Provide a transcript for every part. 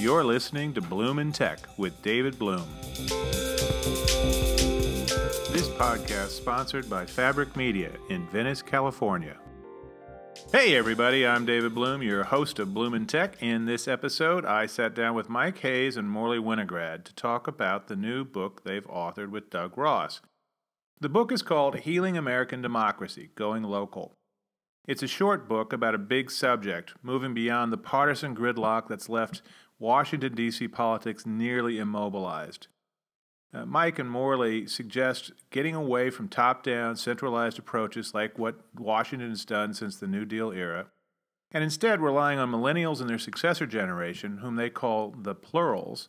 You're listening to Bloom in Tech with David Bloom. This podcast sponsored by Fabric Media in Venice, California. Hey everybody, I'm David Bloom, your host of Bloom in Tech. In this episode, I sat down with Mike Hais and Morley Winograd to talk about the new book they've authored with Doug Ross. The book is called Healing American Democracy Going Local. It's a short book about a big subject, moving beyond the partisan gridlock that's left Washington, D.C. politics nearly immobilized. Uh, Mike and Morley suggest getting away from top down, centralized approaches like what Washington has done since the New Deal era, and instead relying on millennials and their successor generation, whom they call the plurals,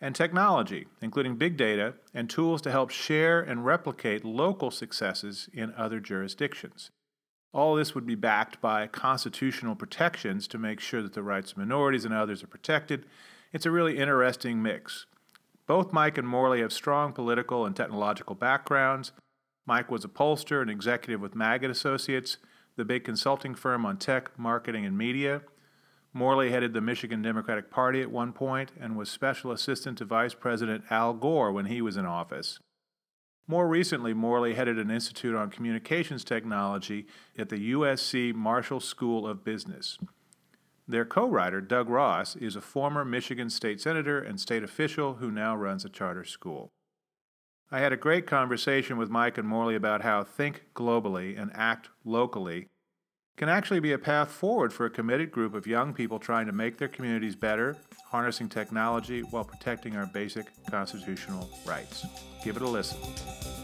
and technology, including big data and tools to help share and replicate local successes in other jurisdictions. All this would be backed by constitutional protections to make sure that the rights of minorities and others are protected. It's a really interesting mix. Both Mike and Morley have strong political and technological backgrounds. Mike was a pollster and executive with Magid Associates, the big consulting firm on tech, marketing, and media. Morley headed the Michigan Democratic Party at one point and was special assistant to Vice President Al Gore when he was in office. More recently, Morley headed an institute on communications technology at the USC Marshall School of Business. Their co writer, Doug Ross, is a former Michigan state senator and state official who now runs a charter school. I had a great conversation with Mike and Morley about how think globally and act locally can actually be a path forward for a committed group of young people trying to make their communities better, harnessing technology while protecting our basic constitutional rights. Give it a listen.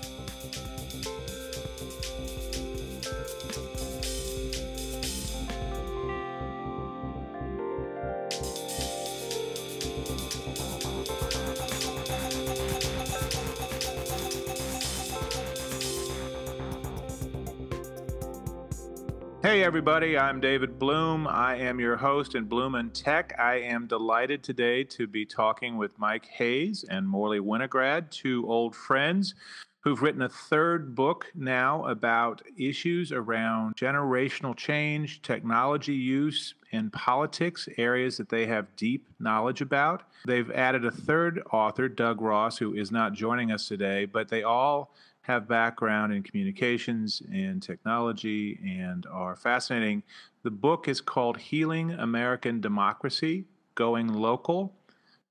Hey, everybody, I'm David Bloom. I am your host in Bloom and Tech. I am delighted today to be talking with Mike Hais and Morley Winograd, two old friends who've written a third book now about issues around generational change, technology use, and politics, areas that they have deep knowledge about. They've added a third author, Doug Ross, who is not joining us today, but they all have background in communications and technology and are fascinating. The book is called Healing American Democracy Going Local.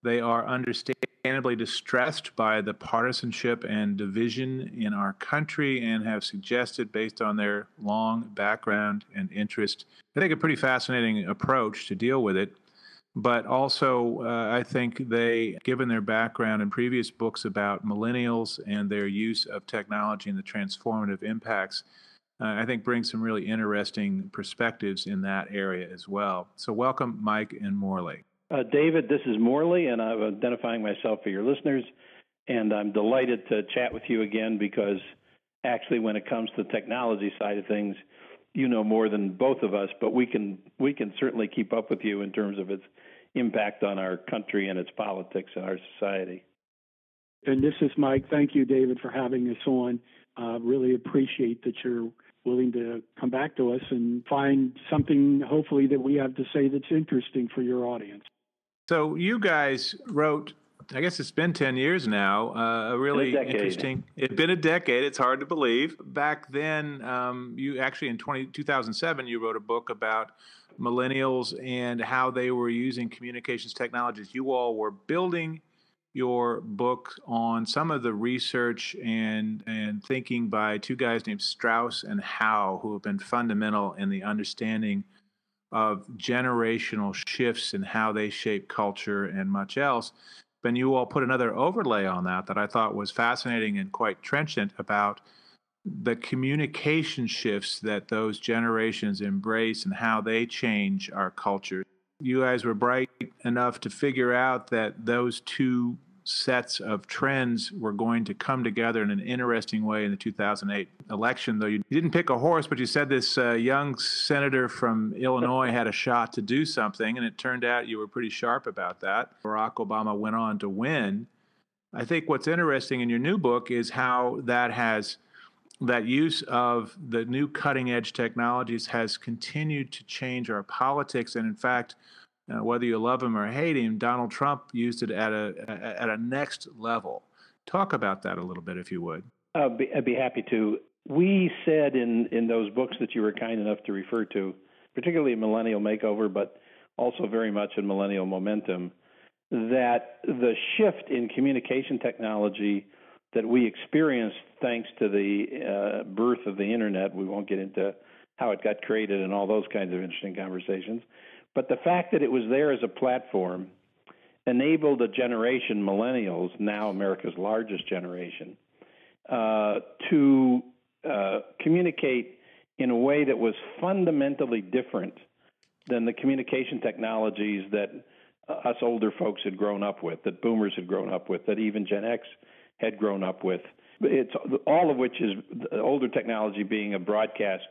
They are understandably distressed by the partisanship and division in our country and have suggested, based on their long background and interest, I think a pretty fascinating approach to deal with it but also uh, I think they, given their background in previous books about millennials and their use of technology and the transformative impacts, uh, I think bring some really interesting perspectives in that area as well. So, welcome, Mike and Morley. Uh, David, this is Morley, and I'm identifying myself for your listeners. And I'm delighted to chat with you again because actually, when it comes to the technology side of things, you know more than both of us, but we can we can certainly keep up with you in terms of its impact on our country and its politics and our society. And this is Mike. Thank you, David, for having us on. Uh, really appreciate that you're willing to come back to us and find something, hopefully, that we have to say that's interesting for your audience. So, you guys wrote I guess it's been 10 years now. Uh, a really interesting. It's been a decade. It's hard to believe. Back then, um, you actually in 20, 2007, you wrote a book about millennials and how they were using communications technologies. You all were building your book on some of the research and and thinking by two guys named Strauss and Howe, who have been fundamental in the understanding of generational shifts and how they shape culture and much else. But you all put another overlay on that that I thought was fascinating and quite trenchant about the communication shifts that those generations embrace and how they change our culture. You guys were bright enough to figure out that those two sets of trends were going to come together in an interesting way in the 2008 election. Though you didn't pick a horse, but you said this uh, young senator from Illinois had a shot to do something, and it turned out you were pretty sharp about that. Barack Obama went on to win. I think what's interesting in your new book is how that has that use of the new cutting edge technologies has continued to change our politics and in fact uh, whether you love him or hate him, Donald Trump used it at a at a next level. Talk about that a little bit, if you would. I'd be, I'd be happy to. We said in in those books that you were kind enough to refer to, particularly Millennial Makeover, but also very much in Millennial Momentum, that the shift in communication technology that we experienced thanks to the uh, birth of the internet. We won't get into how it got created and all those kinds of interesting conversations. But the fact that it was there as a platform enabled a generation, millennials, now America's largest generation, uh, to uh, communicate in a way that was fundamentally different than the communication technologies that us older folks had grown up with, that boomers had grown up with, that even Gen X had grown up with. It's all of which is older technology being a broadcast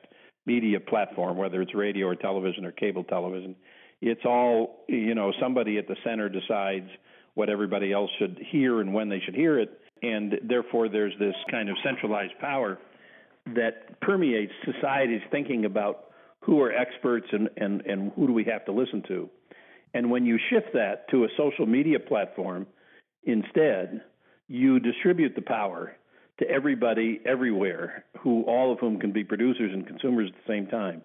media platform, whether it's radio or television or cable television. It's all, you know, somebody at the center decides what everybody else should hear and when they should hear it. And therefore, there's this kind of centralized power that permeates society's thinking about who are experts and, and, and who do we have to listen to. And when you shift that to a social media platform instead, you distribute the power to everybody everywhere, who all of whom can be producers and consumers at the same time.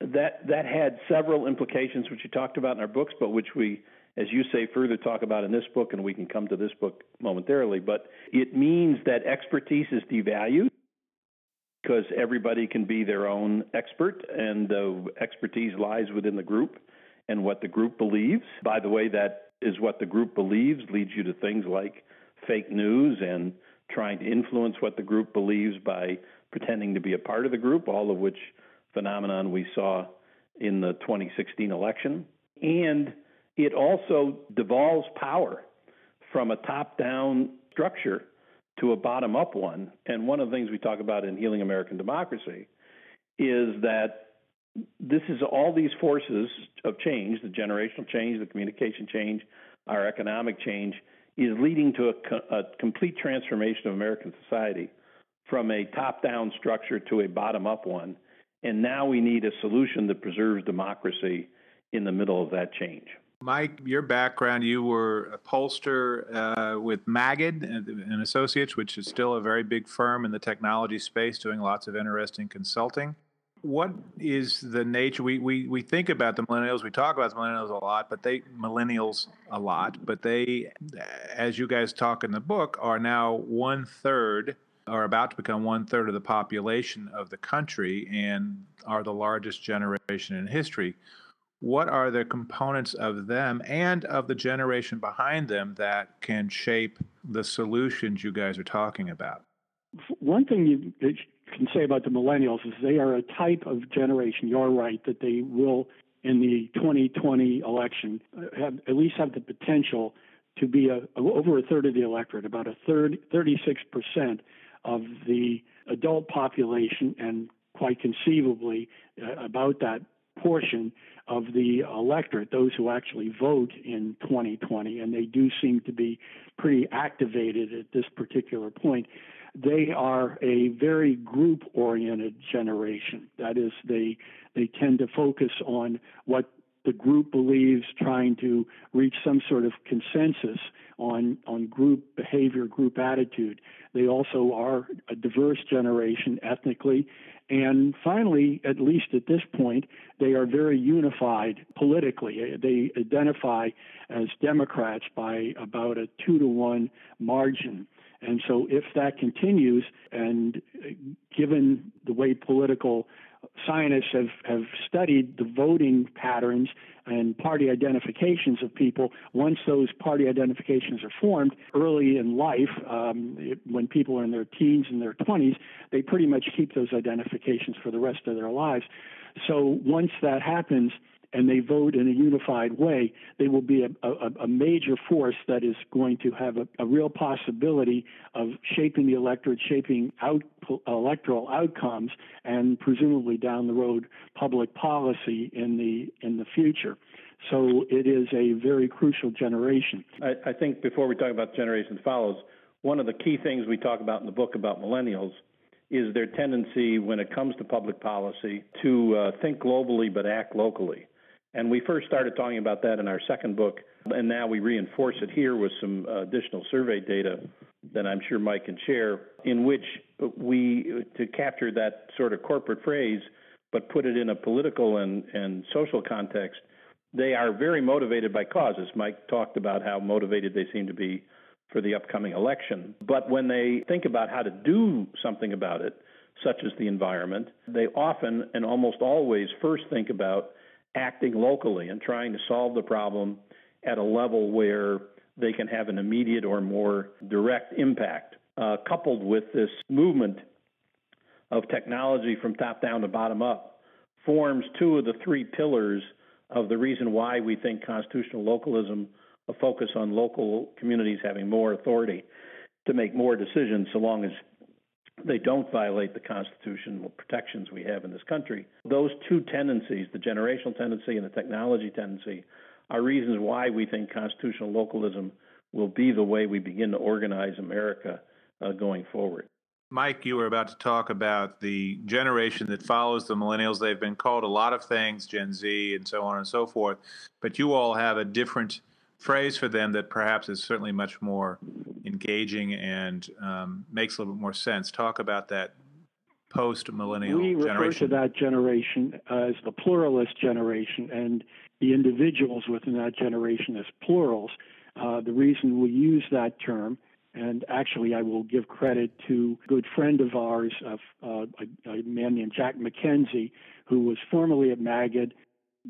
That that had several implications, which you talked about in our books, but which we, as you say, further talk about in this book, and we can come to this book momentarily. But it means that expertise is devalued because everybody can be their own expert, and the expertise lies within the group and what the group believes. By the way, that is what the group believes leads you to things like fake news and trying to influence what the group believes by pretending to be a part of the group, all of which phenomenon we saw in the 2016 election. And it also devolves power from a top down structure to a bottom up one. And one of the things we talk about in Healing American Democracy is that this is all these forces of change the generational change, the communication change, our economic change is leading to a, a complete transformation of American society from a top down structure to a bottom up one. And now we need a solution that preserves democracy in the middle of that change. Mike, your background, you were a pollster uh, with Magid and Associates, which is still a very big firm in the technology space doing lots of interesting consulting what is the nature we, we we think about the millennials we talk about the millennials a lot but they millennials a lot but they as you guys talk in the book are now one third are about to become one third of the population of the country and are the largest generation in history. What are the components of them and of the generation behind them that can shape the solutions you guys are talking about? One thing you can say about the millennials is they are a type of generation. You're right that they will, in the 2020 election, uh, have at least have the potential to be a, over a third of the electorate, about a third, 36 percent of the adult population, and quite conceivably uh, about that portion of the electorate, those who actually vote in 2020, and they do seem to be pretty activated at this particular point they are a very group oriented generation. That is, they they tend to focus on what the group believes, trying to reach some sort of consensus on on group behavior, group attitude. They also are a diverse generation ethnically. And finally, at least at this point, they are very unified politically. They identify as Democrats by about a two to one margin. And so, if that continues, and given the way political scientists have, have studied the voting patterns and party identifications of people, once those party identifications are formed early in life, um, it, when people are in their teens and their 20s, they pretty much keep those identifications for the rest of their lives. So, once that happens, and they vote in a unified way, they will be a, a, a major force that is going to have a, a, real possibility of shaping the electorate, shaping out, electoral outcomes, and presumably down the road public policy in the in the future. So it is a very crucial generation. I, I think before we talk about the generation that follows, one of the key things we talk about in the book about millennials is their tendency when it comes to public policy to uh, think globally but act locally. And we first started talking about that in our second book, and now we reinforce it here with some additional survey data that I'm sure Mike can share, in which we, to capture that sort of corporate phrase, but put it in a political and, and social context, they are very motivated by causes. Mike talked about how motivated they seem to be for the upcoming election. But when they think about how to do something about it, such as the environment, they often and almost always first think about acting locally and trying to solve the problem at a level where they can have an immediate or more direct impact. Uh, coupled with this movement of technology from top down to bottom up, forms two of the three pillars of the reason why we think constitutional localism, a focus on local communities having more authority to make more decisions so long as they don't violate the constitutional protections we have in this country. Those two tendencies, the generational tendency and the technology tendency, are reasons why we think constitutional localism will be the way we begin to organize America uh, going forward. Mike, you were about to talk about the generation that follows the millennials. They've been called a lot of things, Gen Z and so on and so forth, but you all have a different phrase for them that perhaps is certainly much more engaging and um, makes a little bit more sense. Talk about that post millennial we generation. refer to that generation as the pluralist generation and the individuals within that generation as plurals. Uh, the reason we use that term and actually, I will give credit to a good friend of ours, uh, a, a, man named Jack McKenzie, who was formerly at Magid.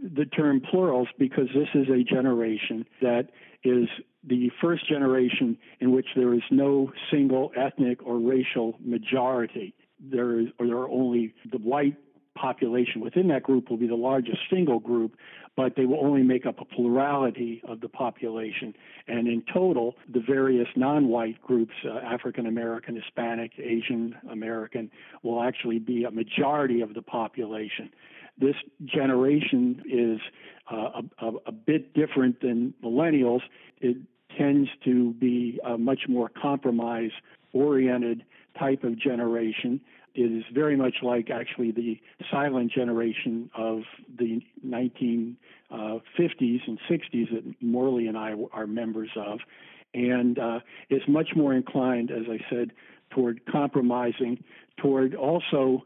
The term plurals because this is a generation that is the first generation in which there is no single ethnic or racial majority. There is, or there are only the white population within that group will be the largest single group, but they will only make up a plurality of the population. And in total, the various non white groups, uh, African American, Hispanic, Asian American, will actually be a majority of the population. This generation is uh, a, a, bit different than millennials. It tends to be a much more compromise oriented type of generation it is very much like actually the silent generation of the 1950s and 60s that Morley and I are members of, and uh, is much more inclined, as I said, toward compromising, toward also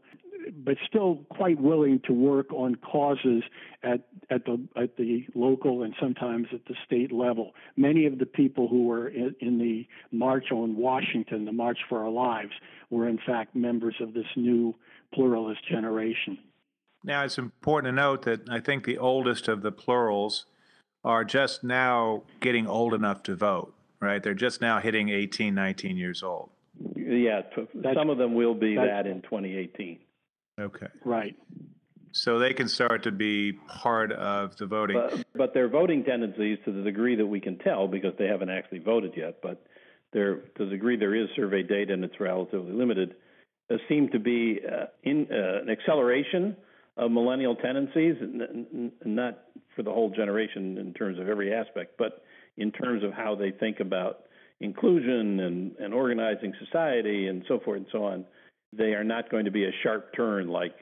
but still quite willing to work on causes at at the at the local and sometimes at the state level. Many of the people who were in, in the march on Washington, the March for Our Lives, were in fact members of this new pluralist generation. Now, it's important to note that I think the oldest of the plurals are just now getting old enough to vote, right? They're just now hitting 18, 19 years old. Yeah, some of them will be that in 2018. Okay. Right. So they can start to be part of the voting. But, but their voting tendencies, to the degree that we can tell, because they haven't actually voted yet, but there, to the degree there is survey data and it's relatively limited, uh, seem to be uh, in uh, an acceleration of millennial tendencies, n- n- not for the whole generation in terms of every aspect, but in terms of how they think about inclusion and, and organizing society and so forth and so on they are not going to be a sharp turn like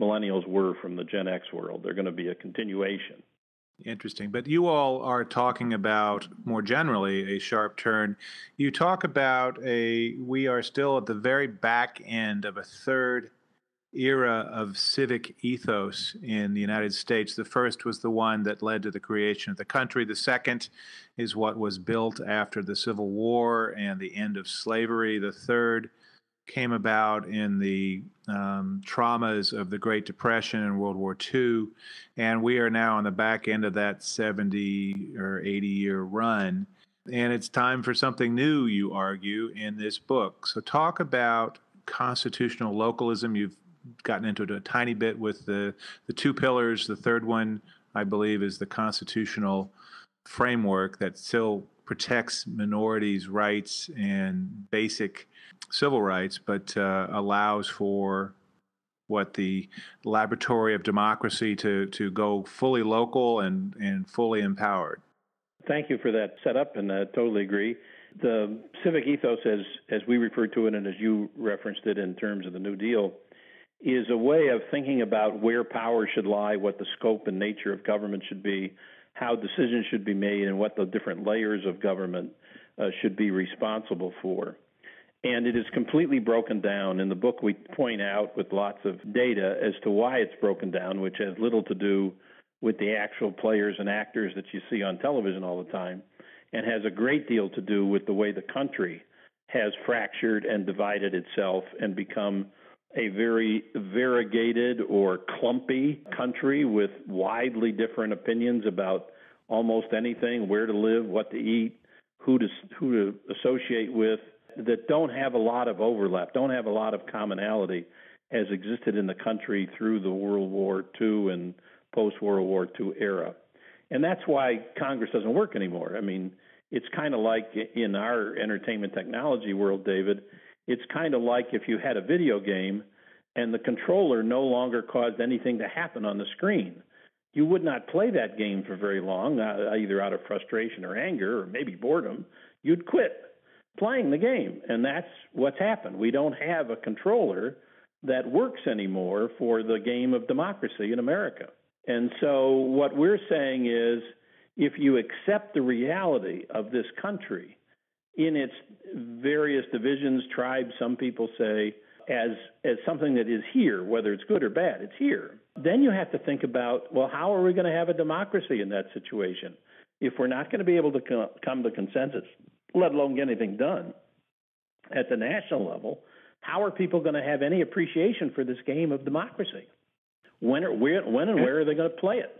millennials were from the Gen X world. They're going to be a continuation. Interesting. But you all are talking about more generally a sharp turn. You talk about a, we are still at the very back end of a third era of civic ethos in the United States. The first was the one that led to the creation of the country. The second is what was built after the Civil War and the end of slavery. The third came about in the um, traumas of the Great Depression and World War II, and we are now on the back end of that 70 or 80 year run. And it's time for something new, you argue, in this book. So, talk about constitutional localism. You've gotten into it a tiny bit with the, the two pillars. The third one, I believe, is the constitutional framework that still protects minorities' rights and basic civil rights, but uh, allows for what the laboratory of democracy to, to go fully local and, and fully empowered. Thank you for that setup, and I totally agree. The civic ethos, as as we refer to it, and as you referenced it in terms of the New Deal, is a way of thinking about where power should lie, what the scope and nature of government should be, how decisions should be made, and what the different layers of government uh, should be responsible for. And it is completely broken down. In the book, we point out with lots of data as to why it's broken down, which has little to do with the actual players and actors that you see on television all the time, and has a great deal to do with the way the country has fractured and divided itself and become a very variegated or clumpy country with widely different opinions about almost anything where to live, what to eat, who to, who to associate with, that don't have a lot of overlap, don't have a lot of commonality has existed in the country through the World War II and post World War II era. And that's why Congress doesn't work anymore. I mean, it's kind of like in our entertainment technology world, David, it's kind of like if you had a video game and the controller no longer caused anything to happen on the screen. You would not play that game for very long, uh, either out of frustration or anger or maybe boredom. You'd quit playing the game. And that's what's happened. We don't have a controller that works anymore for the game of democracy in America. And so what we're saying is if you accept the reality of this country in its various divisions, tribes, some people say, as as something that is here, whether it's good or bad, it's here. Then you have to think about, well, how are we going to have a democracy in that situation if we're not going to be able to come to consensus, let alone get anything done at the national level? How are people going to have any appreciation for this game of democracy? When, are, where, when and where are they going to play it?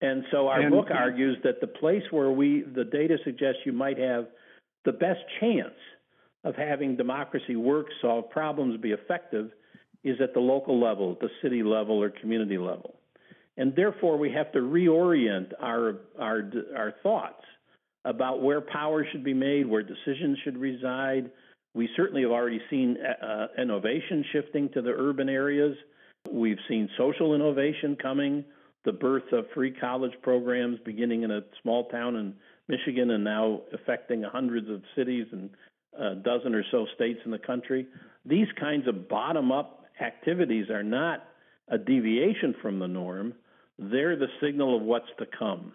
And so our and, book argues that the place where we, the data suggests you might have the best chance of having democracy work, solve problems, be effective, is at the local level, the city level or community level. And therefore, we have to reorient our, our, our thoughts about where power should be made, where decisions should reside. We certainly have already seen uh, innovation shifting to the urban areas. We've seen social innovation coming, the birth of free college programs beginning in a small town in Michigan and now affecting hundreds of cities and a dozen or so states in the country. These kinds of bottom up activities are not a deviation from the norm, they're the signal of what's to come.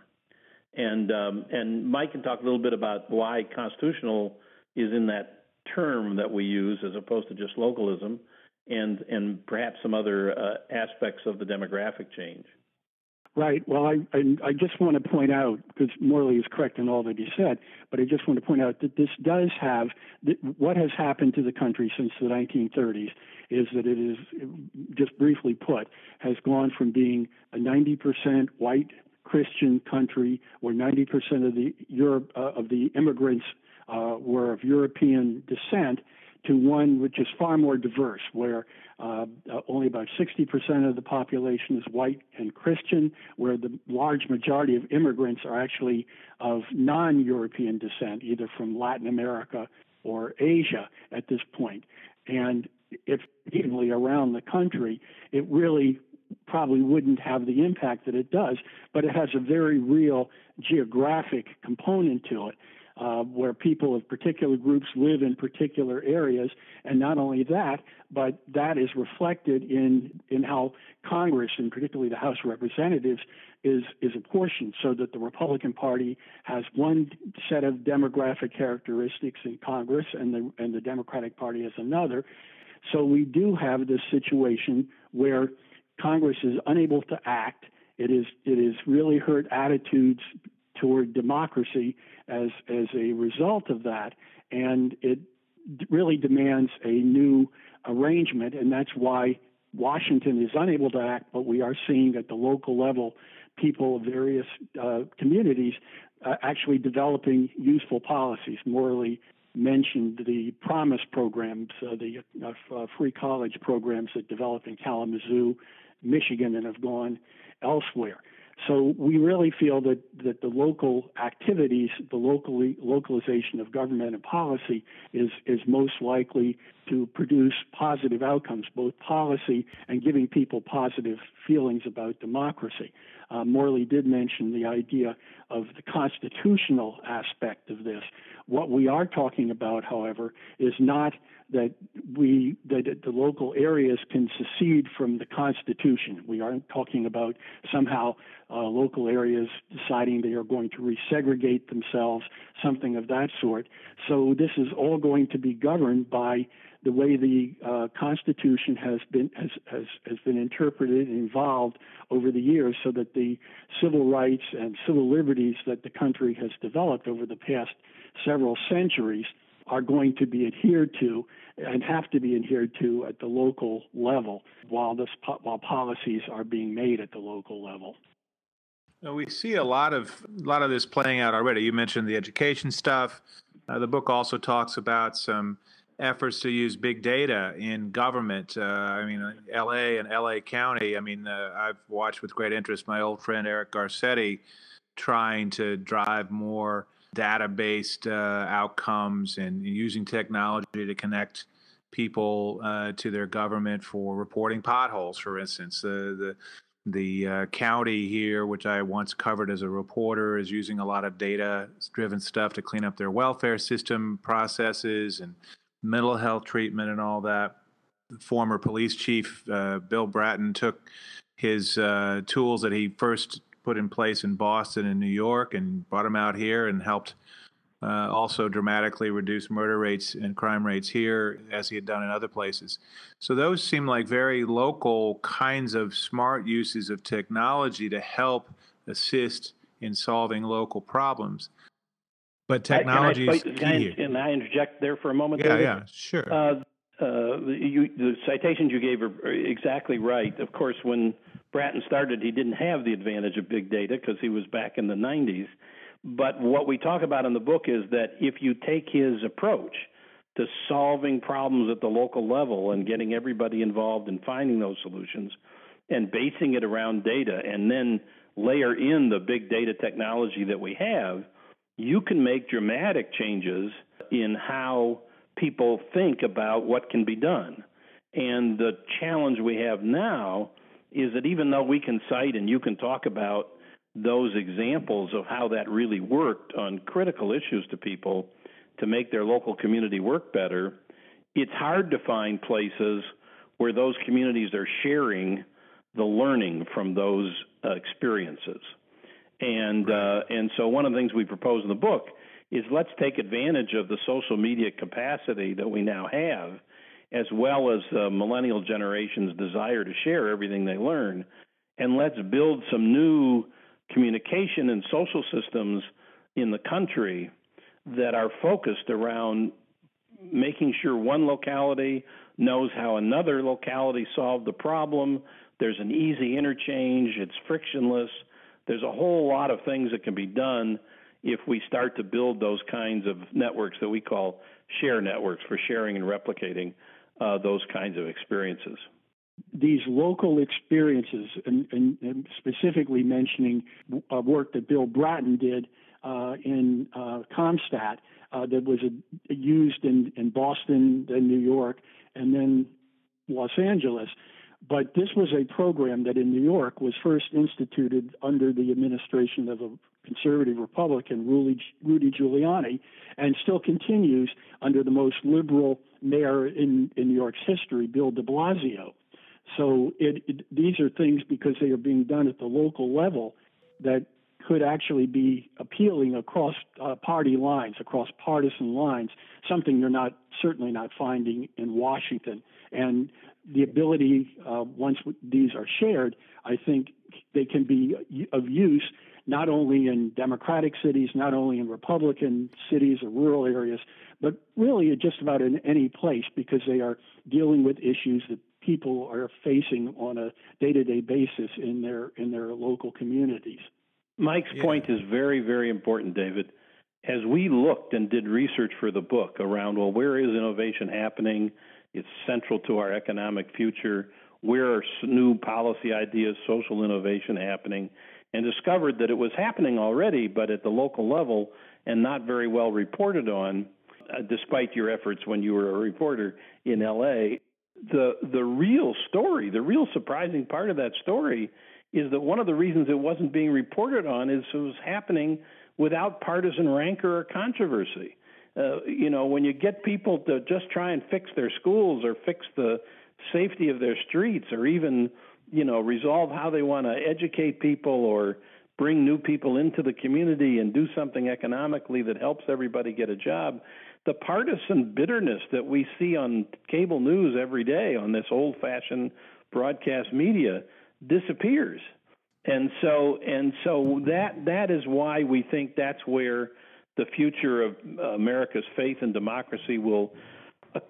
And, um, and Mike can talk a little bit about why constitutional is in that term that we use as opposed to just localism and, and perhaps some other uh, aspects of the demographic change. Right. Well, I, I, I just want to point out because Morley is correct in all that he said, but I just want to point out that this does have what has happened to the country since the 1930s is that it is just briefly put has gone from being a 90% white Christian country where 90% of the Europe uh, of the immigrants uh, were of European descent to one which is far more diverse, where uh, uh, only about 60% of the population is white and Christian, where the large majority of immigrants are actually of non European descent, either from Latin America or Asia at this point. And if evenly around the country, it really probably wouldn't have the impact that it does, but it has a very real geographic component to it uh, where people of particular groups live in particular areas. And not only that, but that is reflected in, in how Congress, and particularly the House of Representatives, is, is apportioned so that the Republican Party has one set of demographic characteristics in Congress and the, and the Democratic Party has another. So we do have this situation where Congress is unable to act. It is it is really hurt attitudes toward democracy as as a result of that, and it really demands a new arrangement, and that's why Washington is unable to act. But we are seeing at the local level people of various uh, communities uh, actually developing useful policies. Morley mentioned the Promise programs, uh, the uh, free college programs that developed in Kalamazoo, Michigan, and have gone elsewhere. So we really feel that, that the local activities, the locally localization of government and policy is, is most likely to produce positive outcomes, both policy and giving people positive feelings about democracy. Uh, Morley did mention the idea of the constitutional aspect of this. What we are talking about, however, is not that we that the local areas can secede from the Constitution. We aren't talking about somehow uh, local areas deciding they are going to resegregate themselves, something of that sort. So this is all going to be governed by the way the uh, Constitution has been has, has has been interpreted and evolved over the years, so that the civil rights and civil liberties that the country has developed over the past several centuries are going to be adhered to and have to be adhered to at the local level while this while policies are being made at the local level. Now we see a lot of a lot of this playing out already. You mentioned the education stuff. Uh, the book also talks about some efforts to use big data in government. Uh, I mean, L.A. and L.A. County. I mean, uh, I've watched with great interest my old friend Eric Garcetti trying to drive more data-based uh, outcomes and using technology to connect people uh, to their government for reporting potholes, for instance. the the uh, county here, which I once covered as a reporter, is using a lot of data-driven stuff to clean up their welfare system processes and mental health treatment and all that. The former police chief uh, Bill Bratton took his uh, tools that he first put in place in Boston and New York and brought them out here and helped uh, also dramatically reduce murder rates and crime rates here as he had done in other places. So those seem like very local kinds of smart uses of technology to help assist in solving local problems. But technology is key. Can I interject there for a moment? Yeah, David? yeah, sure. Uh, uh, you, the citations you gave are exactly right. Of course, when Bratton started, he didn't have the advantage of big data because he was back in the 90s. But what we talk about in the book is that if you take his approach to solving problems at the local level and getting everybody involved in finding those solutions and basing it around data and then layer in the big data technology that we have, you can make dramatic changes in how people think about what can be done. And the challenge we have now is that even though we can cite and you can talk about those examples of how that really worked on critical issues to people to make their local community work better, it's hard to find places where those communities are sharing the learning from those uh, experiences. And uh, and so one of the things we propose in the book is let's take advantage of the social media capacity that we now have, as well as the millennial generation's desire to share everything they learn, and let's build some new communication and social systems in the country that are focused around making sure one locality knows how another locality solved the problem. There's an easy interchange, it's frictionless. There's a whole lot of things that can be done if we start to build those kinds of networks that we call share networks for sharing and replicating uh, those kinds of experiences these local experiences, and, and, and specifically mentioning uh, work that Bill Bratton did uh, in uh, CompStat uh, that was a, used in, in Boston, then New York, and then Los Angeles. But this was a program that in New York was first instituted under the administration of a conservative Republican, Rudy, Giuliani, and still continues under the most liberal mayor in, in New York's history, Bill de Blasio. So it, it, these are things because they are being done at the local level that could actually be appealing across uh, party lines, across partisan lines, something you're not certainly not finding in Washington. And the ability, uh, once these are shared, I think they can be of use not only in Democratic cities, not only in Republican cities or rural areas, but really just about in any place because they are dealing with issues that people are facing on a day-to-day basis in their in their local communities. Mike's yeah. point is very very important, David. As we looked and did research for the book around well, where is innovation happening? It's central to our economic future. Where are new policy ideas, social innovation happening? And discovered that it was happening already, but at the local level and not very well reported on, uh, despite your efforts when you were a reporter in LA the the real story, the real surprising part of that story is that one of the reasons it wasn't being reported on is it was happening without partisan rancor or controversy. Uh, you know, when you get people to just try and fix their schools or fix the safety of their streets or even, you know, resolve how they want to educate people or bring new people into the community and do something economically that helps everybody get a job, the partisan bitterness that we see on cable news every day on this old fashioned broadcast media disappears. And so and so that that is why we think that's where the future of America's faith and democracy will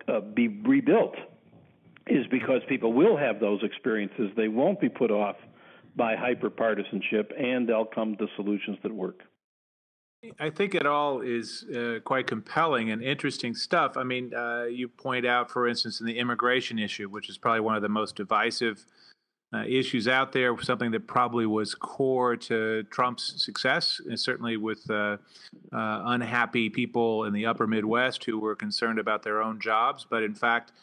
uh, be rebuilt is because people will have those experiences. They won't be put off by hyper partisanship, and they'll come to solutions that work. I think it all is uh, quite compelling and interesting stuff. I mean, uh, you point out, for instance, in the immigration issue, which is probably one of the most divisive uh, issues out there, something that probably was core to Trump's success, and certainly with uh, uh, unhappy people in the upper Midwest who were concerned about their own jobs. But in fact,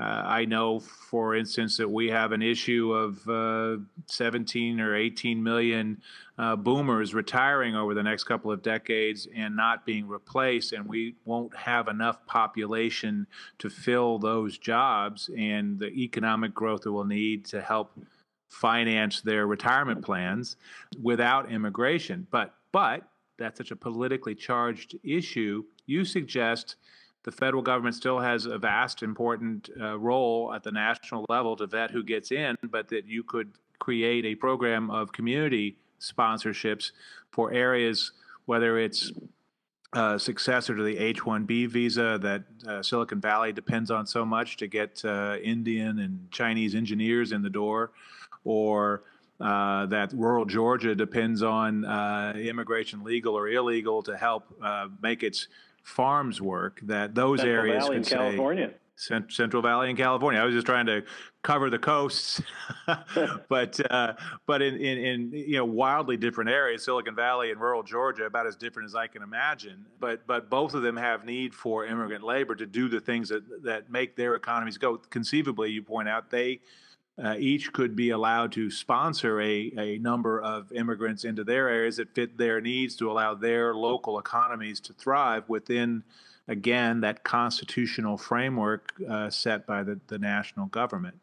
uh, I know, for instance, that we have an issue of uh, 17 or 18 million uh, boomers retiring over the next couple of decades and not being replaced, and we won't have enough population to fill those jobs and the economic growth that we'll need to help finance their retirement plans without immigration. But but that's such a politically charged issue. You suggest the federal government still has a vast, important uh, role at the national level to vet who gets in, but that you could create a program of community sponsorships for areas, whether it's uh, successor to the H-1B visa that uh, Silicon Valley depends on so much to get uh, Indian and Chinese engineers in the door, or uh, that rural Georgia depends on uh, immigration, legal or illegal, to help uh, make its farms work that those Central areas Valley in say California. Central Valley in California. I was just trying to cover the coasts, but uh, but in, in, in you know wildly different areas, Silicon Valley and rural Georgia, about as different as I can imagine. But but both of them have need for immigrant labor to do the things that that make their economies go. Conceivably, you point out they uh, each could be allowed to sponsor a, a number of immigrants into their areas that fit their needs to allow their local economies to thrive within, again, that constitutional framework uh, set by the, the national government.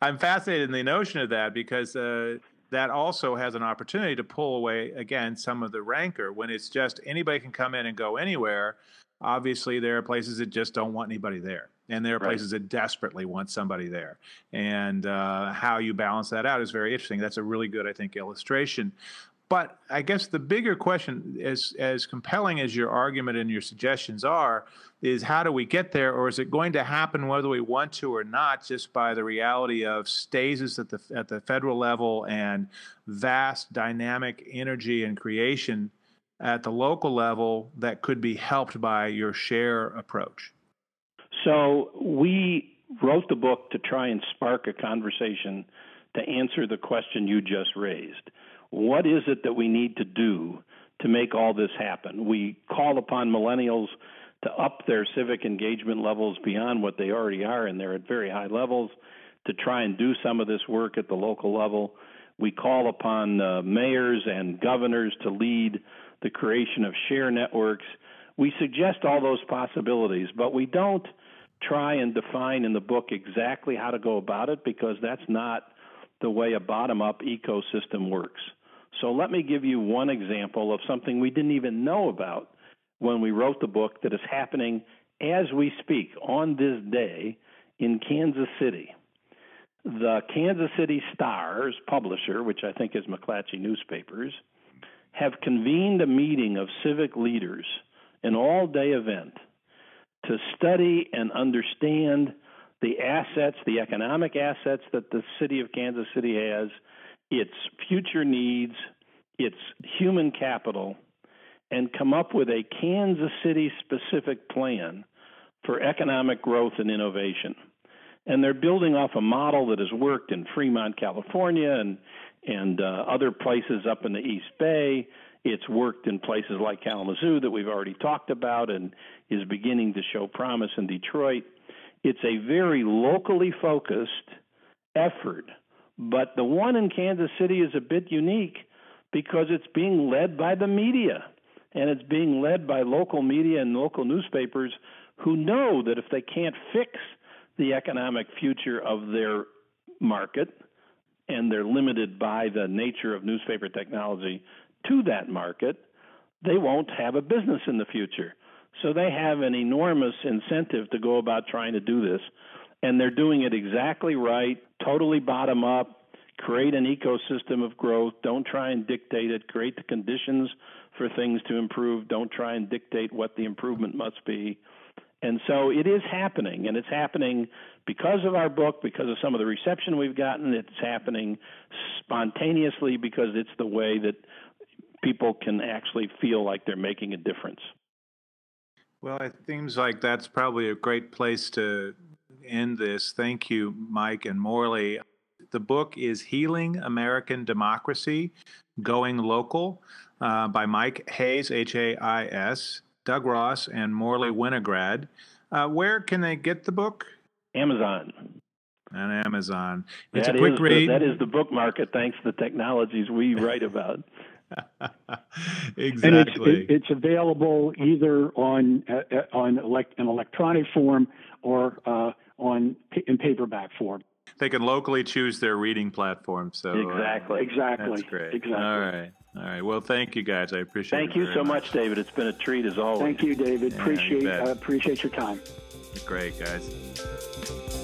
I'm fascinated in the notion of that because uh, that also has an opportunity to pull away, again, some of the rancor when it's just anybody can come in and go anywhere. Obviously, there are places that just don't want anybody there and there are right. places that desperately want somebody there. And uh, how you balance that out is very interesting. That's a really good, I think, illustration. But I guess the bigger question, as as compelling as your argument and your suggestions are, is how do we get there, or is it going to happen whether we want to or not, just by the reality of stasis at the at the federal level and vast dynamic energy and creation at the local level that could be helped by your share approach? So we wrote the book to try and spark a conversation to answer the question you just raised. What is it that we need to do to make all this happen? We call upon millennials to up their civic engagement levels beyond what they already are, and they're at very high levels, to try and do some of this work at the local level. We call upon uh, mayors and governors to lead the creation of share networks. We suggest all those possibilities, but we don't try and define in the book exactly how to go about it because that's not the way a bottom up ecosystem works. So let me give you one example of something we didn't even know about when we wrote the book that is happening as we speak on this day in Kansas City. The Kansas City Stars publisher, which I think is McClatchy Newspapers, have convened a meeting of civic leaders, an all day event to study and understand the assets, the economic assets that the city of Kansas City has, its future needs, its human capital, and come up with a Kansas City specific plan for economic growth and innovation. And they're building off a model that has worked in Fremont, California, and and uh, other places up in the East Bay. It's worked in places like Kalamazoo that we've already talked about, and is beginning to show promise in Detroit. It's a very locally focused effort, but the one in Kansas City is a bit unique because it's being led by the media. and it's being led by local media and local newspapers who know that if they can't fix the economic future of their market, and they're limited by the nature of newspaper technology to that market, they won't have a business in the future. So they have an enormous incentive to go about trying to do this. And they're doing it exactly right, totally bottom up, create an ecosystem of growth. Don't try and dictate it. Create the conditions for things to improve. Don't try and dictate what the improvement must be. And so it is happening, and it's happening because of our book, because of some of the reception we've gotten. It's happening spontaneously because it's the way that people can actually feel like they're making a difference. Well, it seems like that's probably a great place to end this. Thank you, Mike and Morley. The book is Healing American Democracy Going Local uh, by Mike Hais, H A I S. Doug Ross and Morley Winograd. Uh, where can they get the book? Amazon. On Amazon. It's that a quick read. The, that is the book market, thanks to the technologies we write about. Exactly. And it's, it, it's available either on uh, on elect, an electronic form or uh, on in paperback form. They can locally choose their reading platform. So exactly, uh, exactly, that's great. Exactly. All right. All right. Well, thank you guys. I appreciate thank it. Thank you so much. much, David. It's been a treat as always. Thank you, David. Yeah, appreciate you uh, appreciate your time. Great, guys.